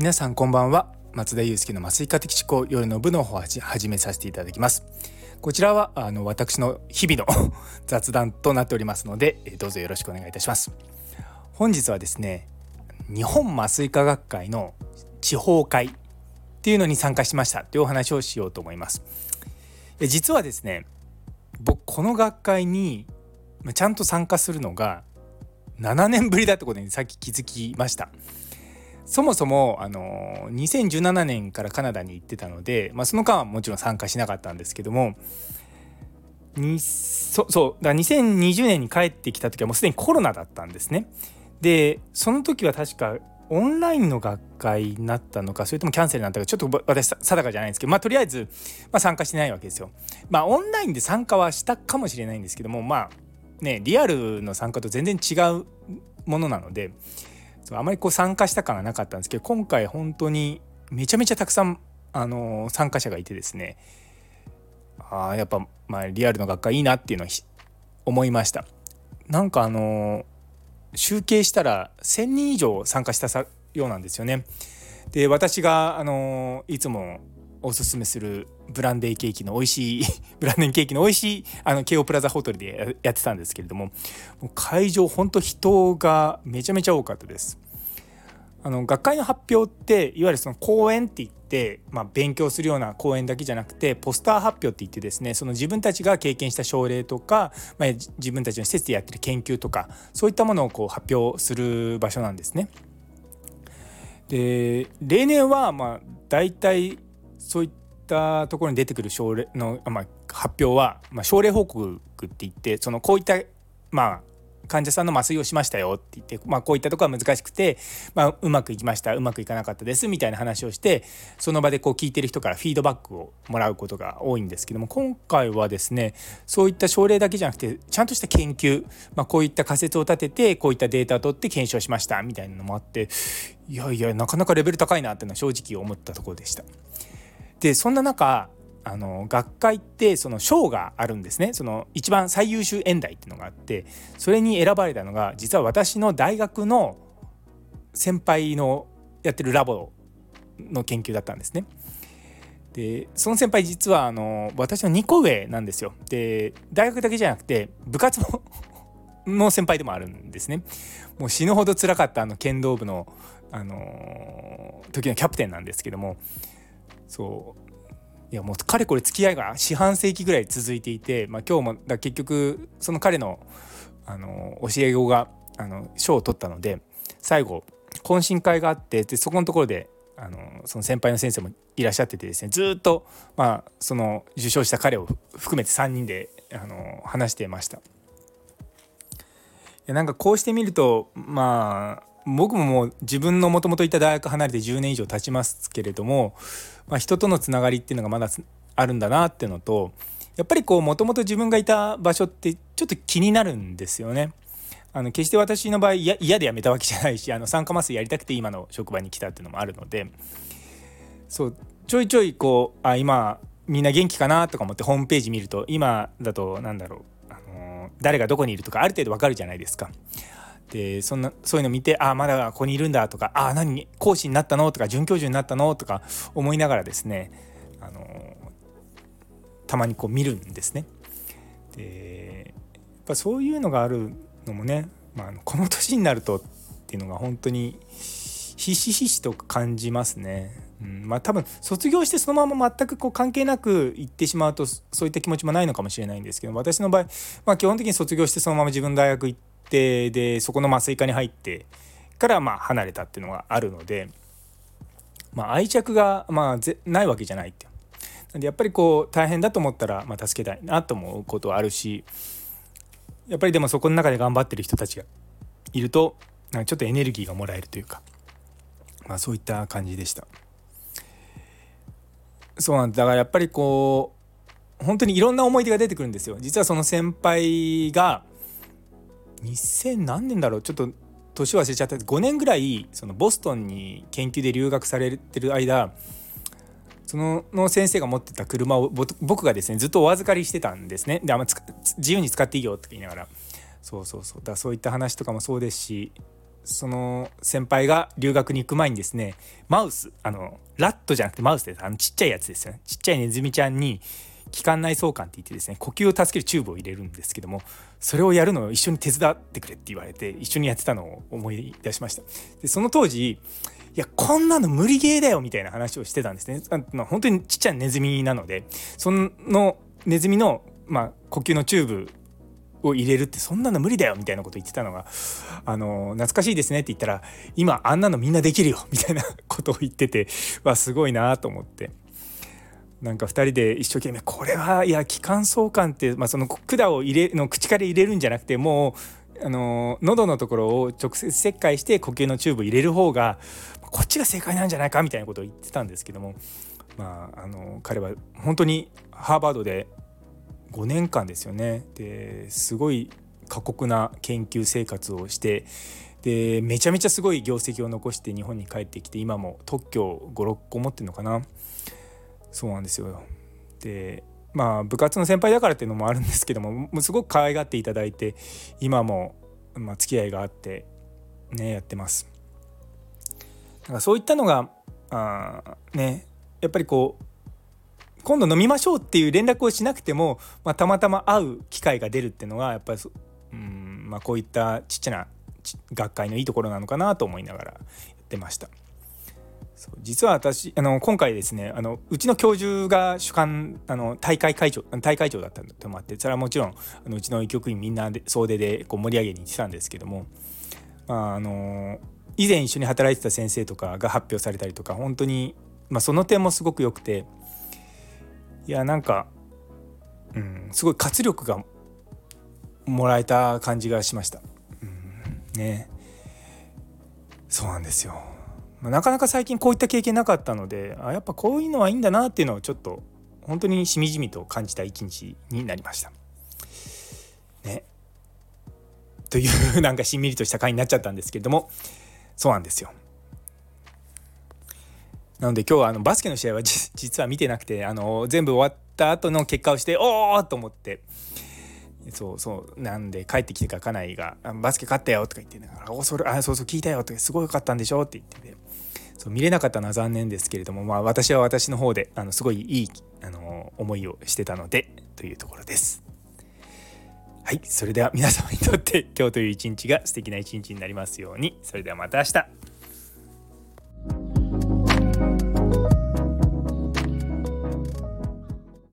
皆さんこんばんは。松田祐介の麻酔科的思考夜の部の方を始めさせていただきます。こちらはあの私の日々の 雑談となっておりますのでどうぞよろしくお願いいたします。本日はですね日本麻酔科学会の地方会っていうのに参加しました。というお話をしようと思います。実はですね僕この学会にちゃんと参加するのが7年ぶりだってことにさっき気づきました。そもそもあの2017年からカナダに行ってたので、まあ、その間はもちろん参加しなかったんですけどもにそそうだ2020年に帰ってきた時はもうすでにコロナだったんですね。でその時は確かオンラインの学会になったのかそれともキャンセルになったかちょっと私定かじゃないんですけどまあとりあえず、まあ、参加してないわけですよ。まあオンラインで参加はしたかもしれないんですけどもまあねリアルの参加と全然違うものなのであまりこう参加した感がなかったんですけど今回本当にめちゃめちゃたくさん、あのー、参加者がいてですねあやっぱ、まあ、リアルの学会いいなっていうのを思いました。なんかあのー、集計したら1,000人以上参加したようなんですよね。で私が、あのー、いつもおすすめするブランデーケーキの美味しい ブランデーケーキの美味しいあの京王プラザホテルでやってたんですけれども会場ほんと人がめちゃめちゃ多かったです。あの学会の発表っていわゆるその講演って言って、まあ、勉強するような講演だけじゃなくてポスター発表って言ってですねその自分たちが経験した症例とか、まあ、自分たちの施設でやってる研究とかそういったものをこう発表する場所なんですね。で例年はまあ大体そういったところに出てくる症例の、まあ、発表は、まあ、症例報告って言ってそのこういったまあ患者さんの麻酔をしましたよって言って、まあ、こういったところは難しくて、まあ、うまくいきましたうまくいかなかったですみたいな話をしてその場でこう聞いてる人からフィードバックをもらうことが多いんですけども今回はですねそういった症例だけじゃなくてちゃんとした研究、まあ、こういった仮説を立ててこういったデータを取って検証しましたみたいなのもあっていやいやなかなかレベル高いなっていうのは正直思ったところでした。でそんな中あの学会ってその賞があるんですねその一番最優秀演題っていうのがあってそれに選ばれたのが実は私の大学の先輩のやってるラボの研究だったんですね。でその先輩実はあの私の2個上なんですよ。で大学だけじゃなくて部活もの先輩でもあるんですね。もう死ぬほど辛かったあの剣道部の、あの時のキャプテンなんですけどもそういやもうかれこれ付き合いが四半世紀ぐらい続いていて、まあ、今日もだ結局その彼のあの教え子があの賞を取ったので最後懇親会があってでそこのところであのその先輩の先生もいらっしゃっててですねずっと、まあ、その受賞した彼を含めて3人であの話してました。いやなんかこうしてみるとまあ僕ももう自分のもともといた大学離れて10年以上経ちますけれども、まあ、人とのつながりっていうのがまだあるんだなっていうのとやっぱりこうもともと自分がいた場所ってちょっと気になるんですよね。あの決して私の場合嫌で辞めたわけじゃないしあの酸化麻酔やりたくて今の職場に来たっていうのもあるのでそうちょいちょいこうあ今みんな元気かなとか思ってホームページ見ると今だと何だろう、あの誰がどこにいるとかある程度わかるじゃないですか。でそんなそういうの見てああまだここにいるんだとかああ何講師になったのとか准教授になったのとか思いながらですねあのたまにこう見るんですね。でやっぱそういうのがあるのもね、まあ、この年になるとっていうのが本当にひしひしと感じますね。うん、まあ多分卒業してそのまま全くこう関係なく行ってしまうとそういった気持ちもないのかもしれないんですけど私の場合、まあ、基本的に卒業してそのまま自分の大学行ってってでそこの麻酔科に入ってからまあ離れたっていうのがあるので、まあ、愛着がまあぜないわけじゃないってなんでやっぱりこう大変だと思ったらまあ助けたいなと思うことはあるしやっぱりでもそこの中で頑張ってる人たちがいるとなんかちょっとエネルギーがもらえるというか、まあ、そういった感じでした。そうなんだからやっぱりこう本当にいろんな思い出が出てくるんですよ。実はその先輩が2000何年だろう？ちょっと年忘れちゃった。5年ぐらいそのボストンに研究で留学されてる間そのの先生が持ってた車を僕がですねずっとお預かりしてたんですね。であんま自由に使っていいよって言いながら。そうそうそう。だそういった話とかもそうですしその先輩が留学に行く前にですねマウスあのラットじゃなくてマウスです。あのちっちゃいやつですよね。ちっちゃいネズミちゃんに気管内挿管って言ってですね呼吸を助けるチューブを入れるんですけどもそれをやるのを一緒に手伝ってくれって言われて一緒にやってたのを思い出しました。でその当時いやこんなの無理ゲーだよみたいな話をしてたんですね。あ本当にちっちゃいネズミなのでそのネズミの、まあ、呼吸のチューブを入れるってそんなの無理だよみたいなこと言ってたのがあの懐かしいですねって言ったら今あんなのみんなできるよみたいなことを言っててわすごいなと思って。なんか2人で一生懸命これはいや気管相関って、まあ、その管を入れの口から入れるんじゃなくてもうあの喉のところを直接切開して呼吸のチューブ入れる方がこっちが正解なんじゃないかみたいなことを言ってたんですけども、まあ、あの彼は本当にハーバードで5年間ですよね。ですごい過酷な研究生活をしてでめちゃめちゃすごい業績を残して日本に帰ってきて今も特許56個持ってるのかな。そうなんですよでまあ部活の先輩だからっていうのもあるんですけどもすごく可愛がっていただいて今も、まあ、付き合いがあってねやってますだからそういったのがあねやっぱりこう今度飲みましょうっていう連絡をしなくても、まあ、たまたま会う機会が出るっていうのはやっぱりうん、まあ、こういったちっちゃな学会のいいところなのかなと思いながらやってました。そう実は私あの今回ですねあのうちの教授が主管あの大会会長大会長だったのもあってそれはもちろんあのうちの医局員みんなで総出でこう盛り上げに行ってたんですけども、まあ、あの以前一緒に働いてた先生とかが発表されたりとか本当に、まあ、その点もすごく良くていやなんか、うん、すごい活力がもらえた感じがしました。うん、ねそうなんですよ。なかなか最近こういった経験なかったのであやっぱこういうのはいいんだなっていうのをちょっと本当にしみじみと感じた一日になりました。ね。というなんかしんみりとした回になっちゃったんですけれどもそうなんですよ。なので今日はあのバスケの試合は実は見てなくてあの全部終わった後の結果をしておおと思ってそうそうなんで帰ってきてから家内が「バスケ勝ったよ」とか言って「おそれあそうそう聞いたよ」とか「すごい良かったんでしょ」って言っててそう見れなかったのは残念ですけれどもまあ私は私の方であのすごいいいあの思いをしてたのでというところです。はいそれでは皆様にとって今日という一日が素敵な一日になりますようにそれではまた明日